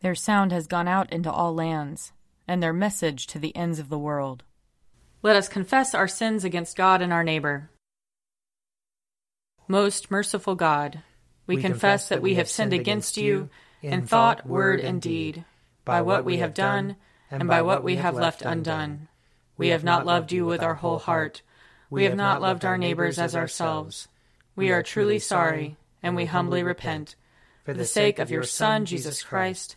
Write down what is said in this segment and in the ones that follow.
Their sound has gone out into all lands, and their message to the ends of the world. Let us confess our sins against God and our neighbor. Most merciful God, we, we confess that we have sinned against you in thought, word, and deed, by what we have done and by what we have left undone. We have not loved you with our whole heart. We have not loved our neighbors as ourselves. We are truly sorry, and we humbly repent. For the sake of your Son, Jesus Christ,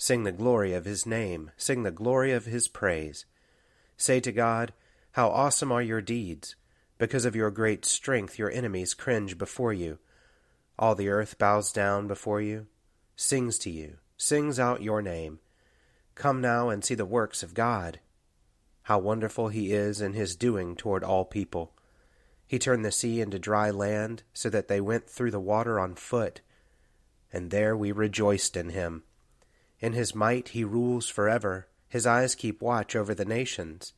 Sing the glory of his name, sing the glory of his praise. Say to God, How awesome are your deeds! Because of your great strength, your enemies cringe before you. All the earth bows down before you, sings to you, sings out your name. Come now and see the works of God. How wonderful he is in his doing toward all people. He turned the sea into dry land, so that they went through the water on foot. And there we rejoiced in him. In his might he rules forever. His eyes keep watch over the nations.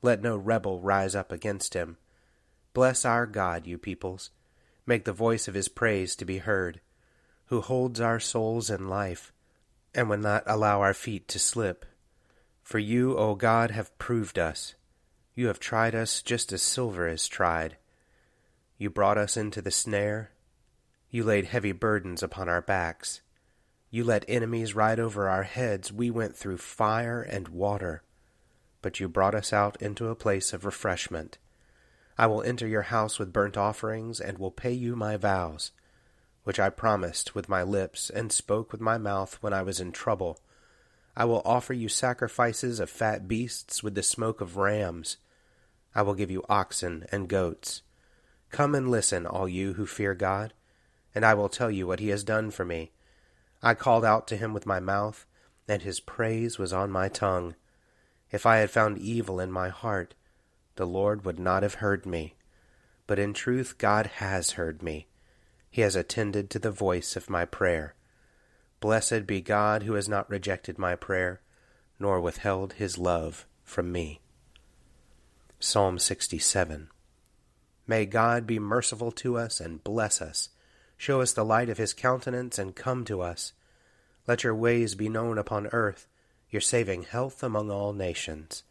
Let no rebel rise up against him. Bless our God, you peoples. Make the voice of his praise to be heard, who holds our souls in life, and will not allow our feet to slip. For you, O God, have proved us. You have tried us just as silver is tried. You brought us into the snare. You laid heavy burdens upon our backs. You let enemies ride over our heads. We went through fire and water, but you brought us out into a place of refreshment. I will enter your house with burnt offerings, and will pay you my vows, which I promised with my lips and spoke with my mouth when I was in trouble. I will offer you sacrifices of fat beasts with the smoke of rams. I will give you oxen and goats. Come and listen, all you who fear God, and I will tell you what he has done for me. I called out to him with my mouth, and his praise was on my tongue. If I had found evil in my heart, the Lord would not have heard me. But in truth, God has heard me. He has attended to the voice of my prayer. Blessed be God who has not rejected my prayer, nor withheld his love from me. Psalm 67 May God be merciful to us and bless us Show us the light of his countenance, and come to us. Let your ways be known upon earth, your saving health among all nations.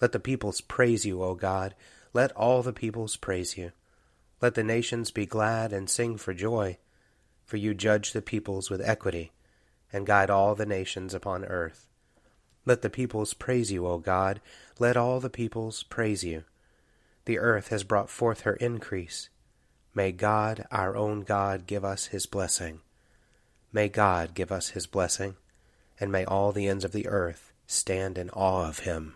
Let the peoples praise you, O God. Let all the peoples praise you. Let the nations be glad and sing for joy, for you judge the peoples with equity, and guide all the nations upon earth. Let the peoples praise you, O God. Let all the peoples praise you. The earth has brought forth her increase. May God, our own God, give us his blessing. May God give us his blessing, and may all the ends of the earth stand in awe of him.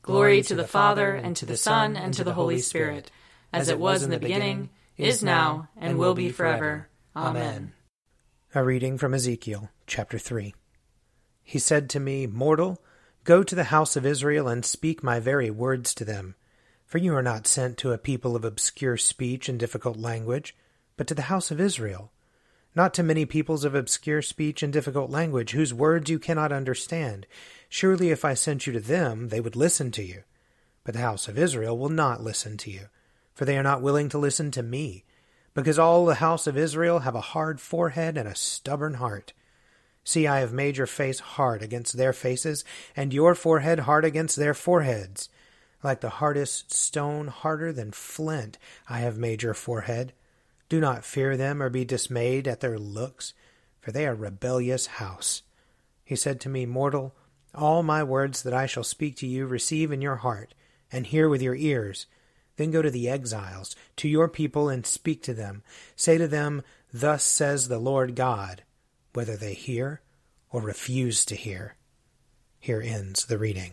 Glory to the Father, and to the Son, and to the Holy Spirit, as it was in the beginning, is now, and will be forever. Amen. A reading from Ezekiel, chapter 3. He said to me, Mortal, go to the house of Israel and speak my very words to them. For you are not sent to a people of obscure speech and difficult language, but to the house of Israel. Not to many peoples of obscure speech and difficult language, whose words you cannot understand. Surely if I sent you to them, they would listen to you. But the house of Israel will not listen to you, for they are not willing to listen to me, because all the house of Israel have a hard forehead and a stubborn heart. See, I have made your face hard against their faces, and your forehead hard against their foreheads. Like the hardest stone, harder than flint, I have made your forehead. Do not fear them or be dismayed at their looks, for they are rebellious house. He said to me, Mortal, all my words that I shall speak to you receive in your heart, and hear with your ears. Then go to the exiles, to your people, and speak to them. Say to them, Thus says the Lord God, whether they hear or refuse to hear. Here ends the reading.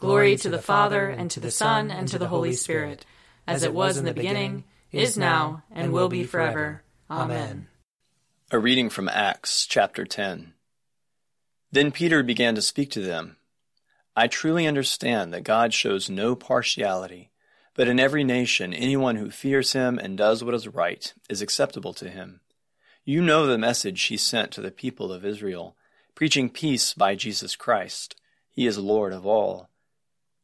Glory to the Father, and to the Son, and to the Holy Spirit, as it was in the beginning, is now, and will be forever. Amen. A reading from Acts chapter 10. Then Peter began to speak to them. I truly understand that God shows no partiality, but in every nation anyone who fears him and does what is right is acceptable to him. You know the message he sent to the people of Israel, preaching peace by Jesus Christ. He is Lord of all.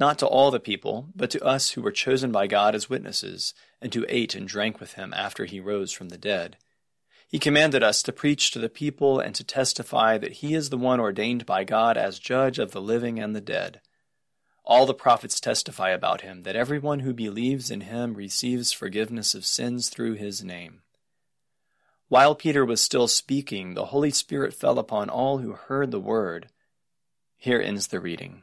not to all the people, but to us who were chosen by God as witnesses, and who ate and drank with him after he rose from the dead. He commanded us to preach to the people and to testify that he is the one ordained by God as judge of the living and the dead. All the prophets testify about him that everyone who believes in him receives forgiveness of sins through his name. While Peter was still speaking, the Holy Spirit fell upon all who heard the word. Here ends the reading.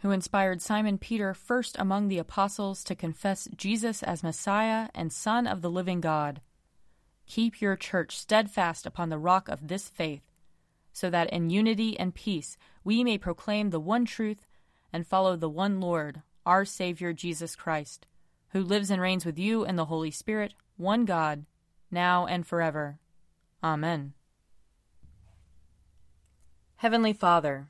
who inspired Simon Peter first among the apostles to confess Jesus as Messiah and Son of the living God, keep your church steadfast upon the rock of this faith, so that in unity and peace we may proclaim the one truth and follow the one Lord, our Savior Jesus Christ, who lives and reigns with you and the Holy Spirit, one God, now and forever. Amen. Heavenly Father,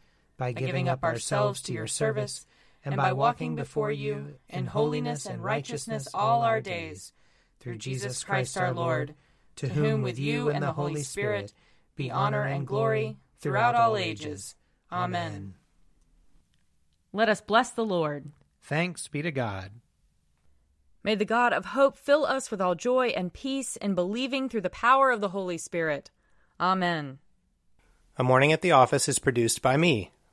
by giving up ourselves to your service, and by walking before you in holiness and righteousness all our days, through Jesus Christ our Lord, to whom with you and the Holy Spirit be honor and glory throughout all ages. Amen. Let us bless the Lord. Thanks be to God. May the God of hope fill us with all joy and peace in believing through the power of the Holy Spirit. Amen. A Morning at the Office is produced by me,